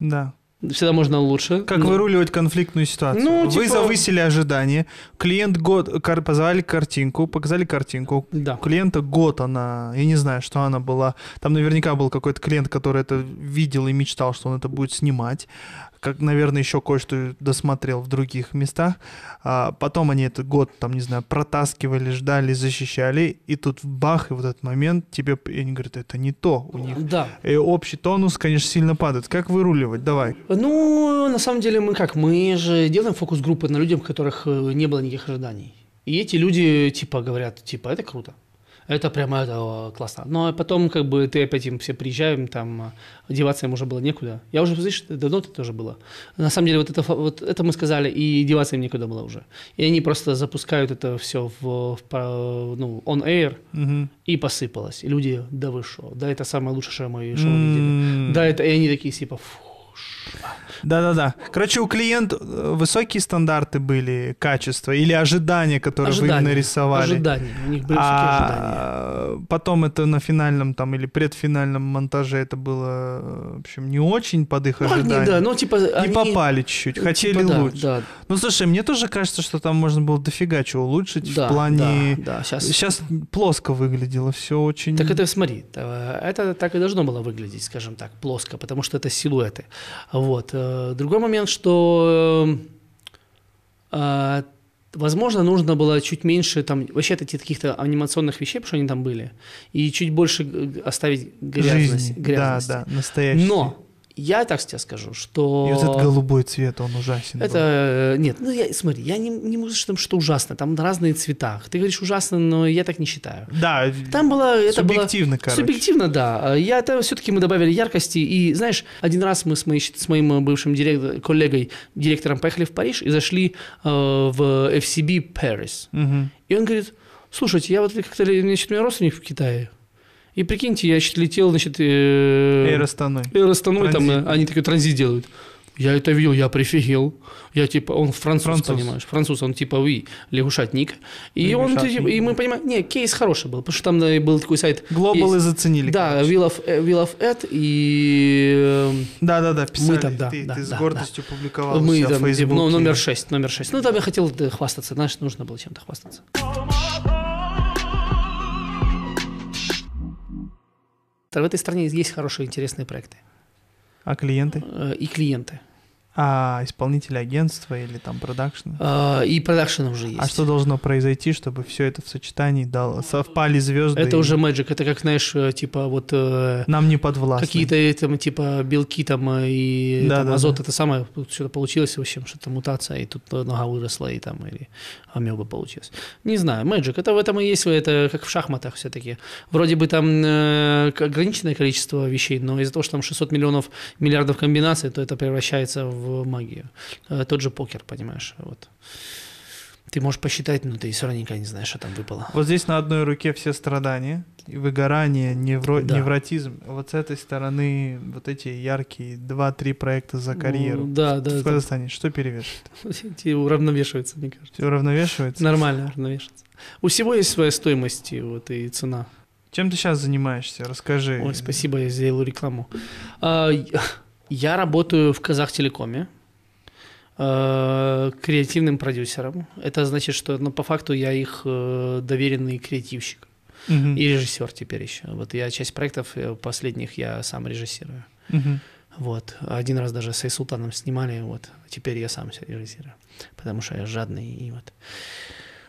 Да. Всегда можно лучше. Как Ну, выруливать конфликтную ситуацию? Ну, Вы типа- завысили ожидания, клиент год кар- позвали картинку, показали картинку. Да. У клиента год она, я не знаю, что она была. Там наверняка был какой-то клиент, который это видел и мечтал, что он это будет снимать. Как, наверное, еще кое-что досмотрел в других местах. А потом они этот год, там, не знаю, протаскивали, ждали, защищали. И тут бах, и в этот момент тебе... И они говорят, это не то у них. Да. И общий тонус, конечно, сильно падает. Как выруливать? Давай. Ну, на самом деле мы как? Мы же делаем фокус-группы на людях, у которых э, не было никаких ожиданий. И эти люди, типа, говорят, типа, это круто. Это прямо это, классно. Но потом, как бы, ты опять им все приезжаем, там, а, деваться им уже было некуда. Я уже, знаешь, давно это тоже было. На самом деле, вот это, вот это мы сказали, и деваться им некуда было уже. И они просто запускают это все в, в ну, on air, Мгм. и посыпалось. И люди, да вы шо, да это самое лучшее, что мы шоу видели. М. Да, это, и они такие, типа, фу, Да-да-да. Короче, у клиента э, высокие стандарты были, качества или ожидания, которые вы им Ожидания. нарисовали. Ожидания. У них были высокие ожидания. А потом это на финальном там или предфинальном монтаже это было, э, в общем, не очень под их Ну, они, ожидания. да, ну, типа, не они- попали чуть-чуть, типа, хотели да, лучше. Да, Ну, слушай, мне тоже кажется, что там можно было дофига чего улучшить да, в плане... Да, да, сейчас. Сейчас плоско выглядело все очень... Так это смотри, э, это так и должно было выглядеть, скажем так, плоско, потому что это силуэты. Вот. Э, Другой момент, что э, возможно, нужно было чуть меньше там вообще этих каких-то анимационных вещей, потому что они там были, и чуть больше оставить грязность. жизни. грязности. Да, да, настоящий. Но я так тебе скажу, что... И вот этот голубой цвет, он ужасен. был. Это, э, нет, ну я, смотри, я не, не могу сказать, что ужасно, там разные цвета. Ты говоришь ужасно, но я так не считаю. Да, Там было, это было... субъективно, короче. Субъективно, да. Я это все-таки мы добавили яркости. И знаешь, один раз мы с, моей- с моим бывшим дирек- коллегой, директором, поехали в Париж и зашли э, в FCB Paris. Мгм. И он говорит, слушайте, я вот как-то, у меня родственник в Китае. И прикиньте, я, значит, летел, значит, э, Эй, Растаной. Эйростаной, там э, они такой транзит делают. Я это видел, я прифигел. Я типа, он француз, Француз. понимаешь, француз, он типа, ви, лягушатник. И он, Лягушатник. типа, и мы понимаем, не, кейс хороший был, потому что там э, был такой сайт. Глобалы есть. заценили. Да, э, of Ed, и э, Да, да, да, писали. там, да, ты да, ты с да, гордостью публиковал мы себя в там, Фейсбуке. ну, номер 6, номер 6. Ну, там я хотел э, хвастаться, знаешь, нужно было чем-то хвастаться. В этой стране есть хорошие, интересные проекты. А клиенты? Э, И клиенты. А исполнители агентства или там продакшн? Э, И продакшн уже есть. А что должно произойти, чтобы все это в сочетании дало, совпали звезды? Это и уже magic. Это как, знаешь, э, типа вот э, нам не подвластны. какие-то там, типа белки там э, и Да, там, да, азот, да. это самое, тут что-то получилось, в общем, что-то мутация, и тут нога выросла, и там, или амеба получилась. Не знаю, magic. Это в этом и есть, это как в шахматах все-таки. Вроде бы там э, ограниченное количество вещей, но из-за того, что там 600 миллионов, миллиардов комбинаций, то это превращается в магию. Э, Тот же покер, понимаешь, вот. Ты можешь посчитать, но ты все равно никогда не знаешь, что там выпало. Вот здесь на одной руке все страдания, выгорание, невро... Да. невротизм. Вот с этой стороны вот эти яркие 2-3 проекта за карьеру. Да, да. В Казахстане что перевешивает? Эти уравновешиваются, мне кажется. Все уравновешивается? Нормально уравновешивается. У всего есть своя стоимость и вот, и цена. Чем ты сейчас занимаешься? Расскажи. Ой, спасибо, я сделал рекламу. А, Я работаю в Казахтелекоме э, креативным продюсером. Это значит, что ну, по факту я их э, доверенный креативщик Мгм. и режиссер теперь еще. Вот я часть проектов э, последних я сам режиссирую. Мгм. Вот. Один раз даже с Айсултаном снимали, вот. Теперь я сам все режиссирую, потому что я жадный и вот.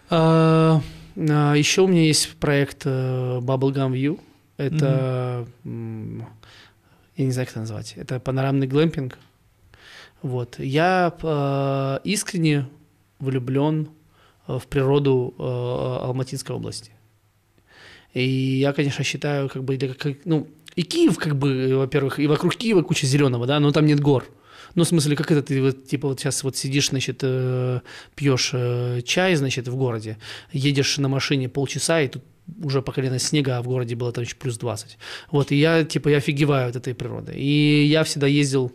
А, а, еще у меня есть проект Bubblegum View. Это, м, я не знаю, как это назвать. Это панорамный глэмпинг. Вот. Я э, искренне влюблен э, в природу э, Алматинской области. И я, конечно, считаю, как бы, как- ну, и Киев, как бы, во-первых, и вокруг Киева куча зеленого, да, но там нет гор. Ну, в смысле, как это ты вот, типа, вот сейчас вот сидишь, значит, э, пьешь э, чай, значит, в городе, едешь на машине полчаса, и тут уже по колено снега, а в городе было там еще плюс 20. Вот, и я, типа, я офигеваю от этой природы. И я всегда ездил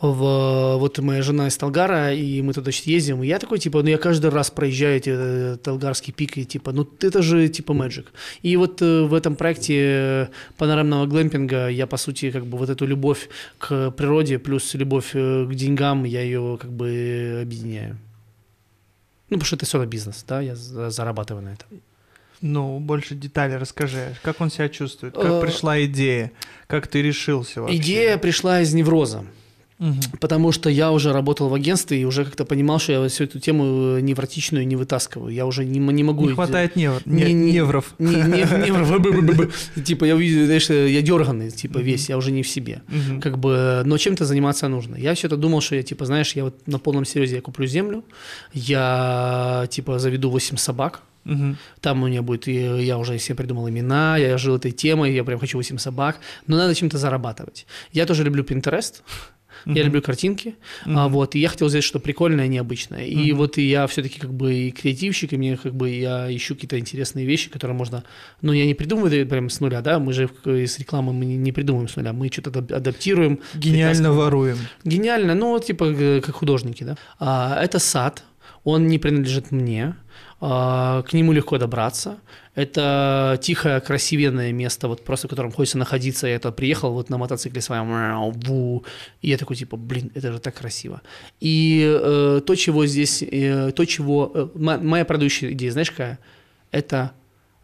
в, вот моя жена из Талгара, и мы туда значит, ездим, и я такой, типа, ну я каждый раз проезжаю эти э, Талгарский пик, и типа, ну это же типа Magic. И вот э, в этом проекте э, панорамного глэмпинга я, по сути, как бы вот эту любовь к природе плюс любовь к деньгам, я ее как бы объединяю. Ну, потому что это все равно бизнес, да, я за- зарабатываю на этом. Ну, больше деталей расскажи. Как он себя чувствует? Как Э, пришла идея? Как ты решился вообще? Идея пришла из невроза. Мгм. Потому что я уже работал в агентстве и уже как-то понимал, что я всю эту тему невротичную не вытаскиваю. Я уже не, не могу... Не хватает невр... Не- не- не- невров. Не, не, не, б-б-б-б-б. типа я увидел, знаешь, я дерганный, типа весь, я уже не в себе. Как бы, но чем-то заниматься нужно. Я все это думал, что я, типа, знаешь, я вот на полном серьезе я куплю землю, я, типа, заведу 8 собак, Мгм. там у меня будет, я уже себе придумал имена, я жил этой темой, я прям хочу 8 собак, но надо чем-то зарабатывать. Я тоже люблю Pinterest, я Мгм. люблю картинки, а, Мгм. вот, и я хотел сделать что-то прикольное, необычное. И Мгм. вот и я все-таки как бы и креативщик, и мне как бы я ищу какие-то интересные вещи, которые можно... Ну, я не придумываю прям с нуля, да, мы же с рекламы мы не, придумываем с нуля, мы что-то адап- адаптируем. Гениально воруем. Гениально, ну, вот типа э, как художники, да. А, это сад, он не принадлежит мне, а, к нему легко добраться. Это тихое, красивенное место, вот просто в котором хочется находиться. Я это приехал вот на мотоцикле своем, и я такой типа, блин, это же так красиво. И э, то, чего здесь, э, то, чего... э, мо- моя продающая идея, знаешь какая? Это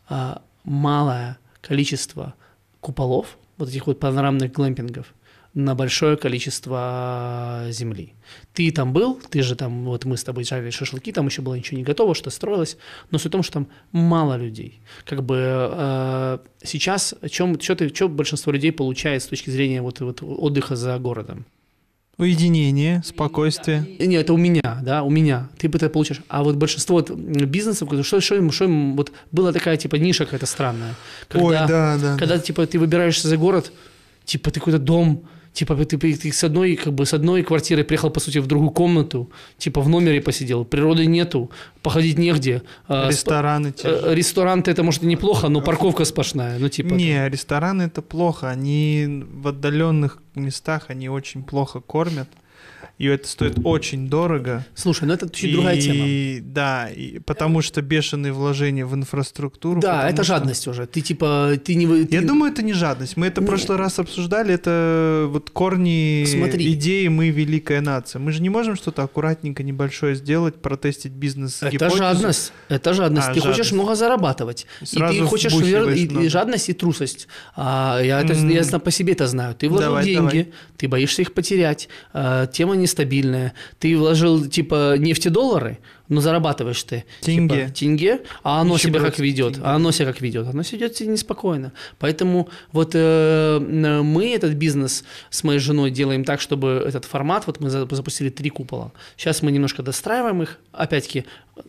а, малое количество куполов, вот этих вот панорамных глэмпингов, на большое количество земли. Ты там был, ты же там, вот мы с тобой жарили шашлыки, там еще было ничего не готово, что строилось, но суть в том, что там мало людей. Как бы э, сейчас, чем, что, ты, что большинство людей получает с точки зрения вот, вот отдыха за городом? Уединение, спокойствие. И Не, это у меня, да, у меня. Ты бы это получаешь. А вот большинство вот бизнесов, что, что, им, что им, вот была такая типа ниша какая-то странная. Когда, Ой, да, да. когда типа ты выбираешься за город, типа ты какой-то дом, типа ты, ты, с одной как бы с одной квартиры приехал по сути в другую комнату, типа в номере посидел, природы нету, походить негде. а, Рестораны те же. э, Ресторан это может и неплохо, но парковка сплошная, ну типа. Не, рестораны это плохо. Они в отдаленных местах они очень плохо кормят. И это стоит очень дорого. Слушай, ну это чуть другая тема. И да, и потому что бешеные вложения в инфраструктуру. Да, это что- жадность уже. Ты типа ты не вы- Я ты- думаю, это не жадность. Мы это в прошлый раз обсуждали. Это вот корни Смотри. идеи «Мы великая нация». Мы же не можем что-то аккуратненько небольшое сделать, протестить бизнес Это жадность. Это жадность. А, ты хочешь жадность. много зарабатывать. И Сразу ты хочешь вер- и, и жадность, и трусость. А, я, это, М. я по себе это знаю. Ты вложил Давай, деньги, давай. ты боишься их потерять. а, тема нестабильная. Ты вложил типа нефтедоллары, но зарабатываешь ты Тенге. типа, тенге, а оно Еще себя как ведет, тенге. а оно себя как ведет, оно себя ведет себя неспокойно. Поэтому вот э, н- мы этот бизнес с моей женой делаем так, чтобы этот формат, вот мы за- запустили три купола. Сейчас мы немножко достраиваем их. Опять-таки,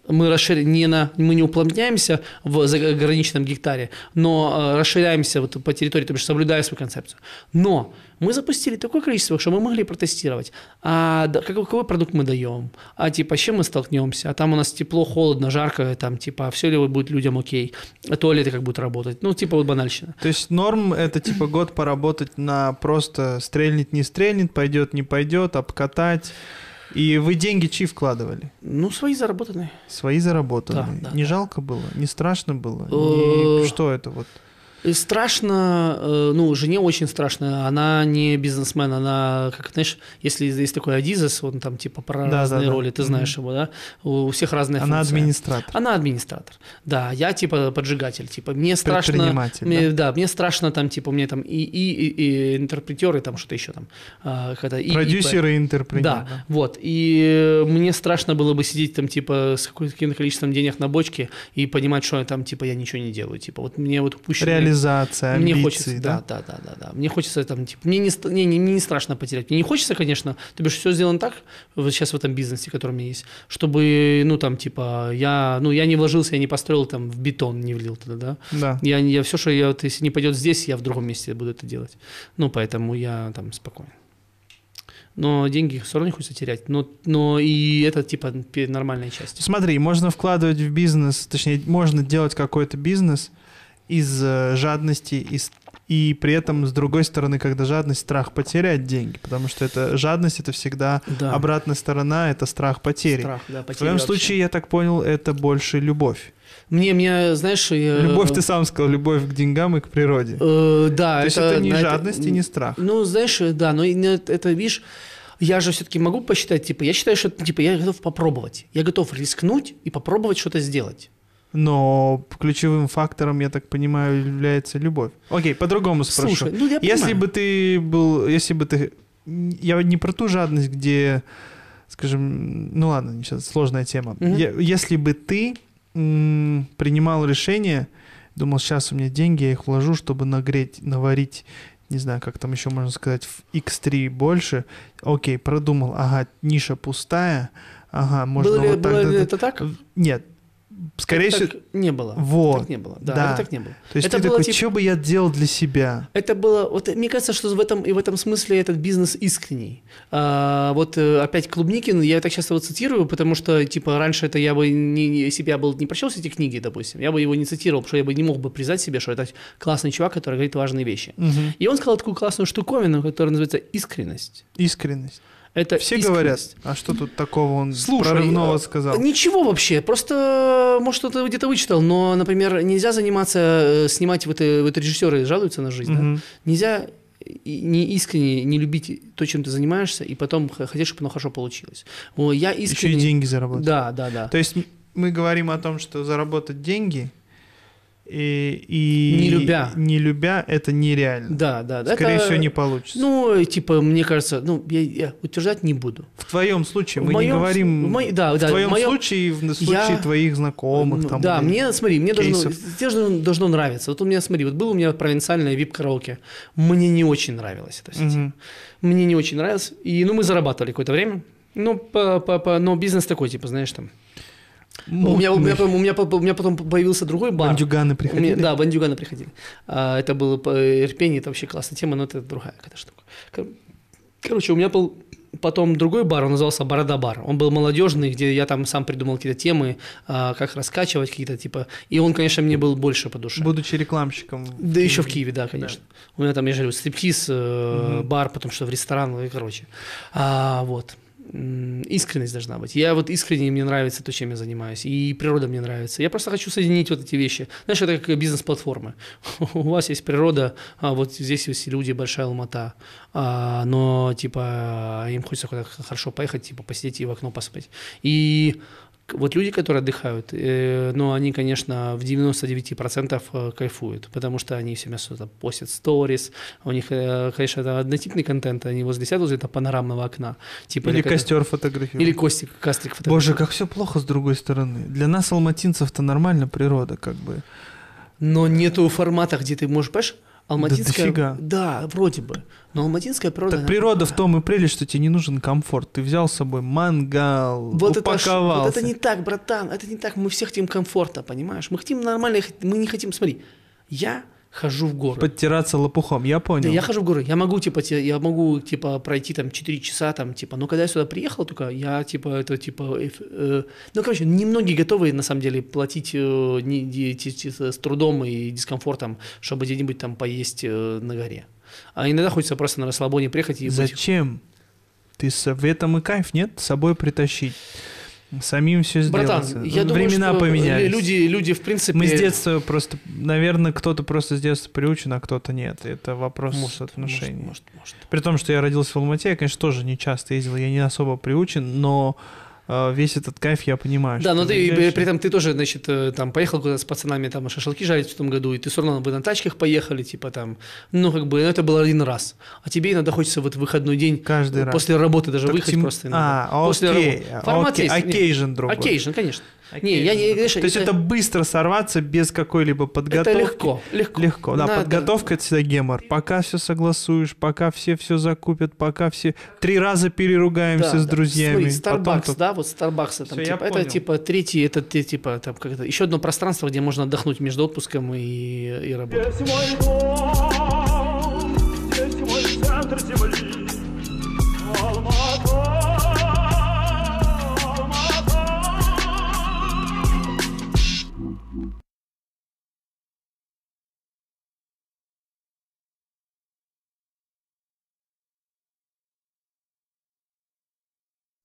мы расширяем, не на, мы не уплотняемся в заграничном гектаре, но э, расширяемся вот по территории, то бишь соблюдая свою концепцию. Но Мы запустили такое количество, что мы могли протестировать. А какой продукт мы даем? А типа, с чем мы столкнемся? А там у нас тепло, холодно, жарко, там типа, все ли будет людям окей? А туалеты как будут работать? Ну, типа вот банальщина. То есть норм это типа год поработать на просто стрельнет, не стрельнет, пойдет, не пойдет, обкатать. И вы деньги чьи вкладывали? Ну, свои заработанные. Свои заработанные. Да, да, не да. жалко было? Не страшно было? Э, Не- Что это вот? И страшно, э, ну, жене очень страшно. Она не бизнесмен, она, как знаешь, если есть такой Адизес, он там типа про Да, разные да, да. роли, ты знаешь его, да? У всех разные Она функции. администратор. Она администратор. Да, я типа поджигатель. Типа мне страшно. Мне, да? мне страшно там, типа, мне там и, и, и, и интерпретеры, там что-то еще там. а, когда и- и- Продюсер и интерпренер. да, вот. И мне страшно было бы сидеть там, типа, с каким- каким-то количеством денег на бочке и понимать, что там, типа, я ничего не делаю. Типа, вот мне вот. Реализация, Мне амбиции, хочется, да, да, да, да, да. Мне хочется там, типа, мне не, ст- не, не, мне не страшно потерять. Мне не хочется, конечно, то бишь все сделано так, вот сейчас в этом бизнесе, который у меня есть, чтобы, ну, там, типа, я, ну, я не вложился, я не построил там в бетон, не влил туда, да. Да. Я, я все, что я, вот, если не пойдет здесь, я в другом месте буду это делать. Ну, поэтому я там спокоен. Но деньги все равно не хочется терять. Но, но и это типа нормальная часть. Смотри, можно вкладывать в бизнес, точнее, можно делать какой-то бизнес из э, жадности из- и при этом, с другой стороны, когда жадность, страх потерять деньги, потому что это жадность, это всегда Да. обратная сторона, это страх потери. Страх, да, В потери твоем вообще. случае, я так понял, это больше любовь. Мне, мне, знаешь, я- Любовь, ты сам сказал, любовь к деньгам и к природе. Э, да, То есть это не на жадность и не страх. Ну, знаешь, да, но и это, это, видишь, я же все-таки могу посчитать, типа, я считаю, что, типа, я готов попробовать. Я готов рискнуть и попробовать что-то сделать. Но ключевым фактором, я так понимаю, является любовь. Окей, по-другому спрошу. Слушай, ну я Если бы ты был, если бы ты, я не про ту жадность, где, скажем, ну ладно, сейчас сложная тема. Мгм. Я- если бы ты м, принимал решение, думал, сейчас у меня деньги, я их вложу, чтобы нагреть, наварить, не знаю, как там еще можно сказать, в X3 больше. Окей, продумал, ага, ниша пустая, ага, можно было ли, вот так. было да, ли да. это так? Нет, скорее так, всего, не было. Вот, Так не было. Да, да. это так не было. то есть это ты было такой, типа- что бы я делал для себя? Это было, вот мне кажется, что в этом и в этом смысле этот бизнес искренний. А, вот э, опять Клубникин, я так часто его цитирую, потому что типа раньше это я бы не, не- если бы я был не прочел все эти книги, допустим, я бы его не цитировал, потому что я бы не мог бы признать себе, что это классный чувак, который говорит важные вещи. Мгм. И он сказал такую классную штуковину, которая называется искренность. Искренность. Это Все искренность. говорят, а что тут такого он Слушай, прорывного э, сказал? Ничего вообще, просто, может, что-то где-то вычитал, но, например, нельзя заниматься, э, снимать вот, э, вот режиссеры жалуются на жизнь, да? Мгм. Нельзя не искренне не любить то, чем ты занимаешься, и потом хотеть, чтобы оно хорошо получилось. Я Еще искренне... и деньги заработать. Да, да, да. То есть мы говорим о том, что заработать деньги и, и Не любя. не любя это нереально. Да, да, да. Скорее это- всего, не получится. Ну, типа, мне кажется, ну, я, я утверждать не буду. в твоем случае в мы не моем- говорим. в мо- да, в да, в твоем моем- случае, в случае Я- твоих знакомых Ну, там. да, мне, смотри, мне должно, кейсов. тебе должно, должно нравиться. Вот у меня, смотри, вот был у меня провинциальное вип-караоке. Мне не очень нравилось это все. Мгм. Мне не очень нравилось. И, ну, мы зарабатывали какое-то время. Ну, по, по, по- но бизнес такой, типа, знаешь, там. У меня, у, меня, у, меня, у меня потом появился другой бар. Бандюганы У меня- приходили. да, бандюганы приходили. А, это было по Ирпени, это вообще классная тема, но это другая какая-то штука. Кор- Короче, у меня был потом другой бар, он назывался Борода бар. Он был молодежный, где я там сам придумал какие-то темы, а, как раскачивать какие-то типа. И он, конечно, мне был больше по душе. Будучи рекламщиком. Да еще в Киеве, да, конечно. У меня там, я же говорю, стриптиз, э, Мгм. бар, потом что в ресторан, и короче. А, вот. Искренность должна быть. Я вот искренне, мне нравится то, чем я занимаюсь. И природа мне нравится. Я просто хочу соединить вот эти вещи. Знаешь, это как бизнес-платформы. У вас есть природа, а вот здесь есть люди, большая Алмата. А, но, типа, им хочется куда-то хорошо поехать, типа, посидеть и в окно посмотреть. И вот люди, которые отдыхают, э, ну, они, конечно, в 99% э, кайфуют, потому что они все что-то постят сторис, у них, э, конечно, это однотипный контент, они возле себя возле этого панорамного окна. Типа, Или костер фотографируют. Или Костик, Кастрик фотографирует. Боже, как все плохо с другой стороны. Для нас, алматинцев-то нормально природа, как бы. Но нету формата, где ты можешь, понимаешь, Алматинская... дофига. Да, вроде бы. Но алматинская природа... Так природа в том и прелесть, что тебе не нужен комфорт. Ты взял с собой мангал, Вот это, упаковался. вот это не так, братан, это не так. Мы все хотим комфорта, понимаешь? Мы хотим нормально, мы не хотим, смотри, я хожу в горы. Подтираться лопухом, я понял. Да, я хожу в горы. Я могу, типа, те- я могу, типа, пройти там 4 часа, там, типа, но когда я сюда приехал, только я, типа, это, типа, э, ну, короче, немногие готовы, на самом деле, платить э, не- не- те- те- с трудом и дискомфортом, чтобы где-нибудь там поесть э, на горе. А иногда хочется просто на расслабоне приехать и быть- Зачем? Ты с... в этом и кайф, нет? С собой притащить. Самим все сделать. Братан, я думаю, Времена что поменялись. люди, люди, в принципе... Мы с детства просто, наверное, кто-то просто с детства приучен, а кто-то нет. Это вопрос Может, отношений. может, может, может. При том, что я родился в Алмате, я, конечно, тоже не часто ездил, я не особо приучен, но весь этот кайф я понимаю. Да, но ты заезжаешь- при этом ты тоже, значит, э, там поехал куда-то с пацанами там шашлыки жарить в том году, и ты все равно вы на тачках поехали, типа там, ну как бы, ну, это было один раз. А тебе иногда хочется вот в выходной день Каждый раз. после работы даже Так выехать тем- просто иногда. А, После окей, работы. Формат окей, есть, occasion другой. Occasion, конечно. Не, я не, знаешь, То есть это быстро сорваться без какой-либо подготовки. это легко, легко. Легко, да, Надо- подготовка это всегда гемор. Пока все согласуешь, пока все все закупят, пока все три раза переругаемся Да, с друзьями. Смотри, потом Starbucks, тут- да, вот Starbucks, там, Всё, я типа, это понял. типа третий, это типа там как это, еще одно пространство, где можно отдохнуть между отпуском и, и работой.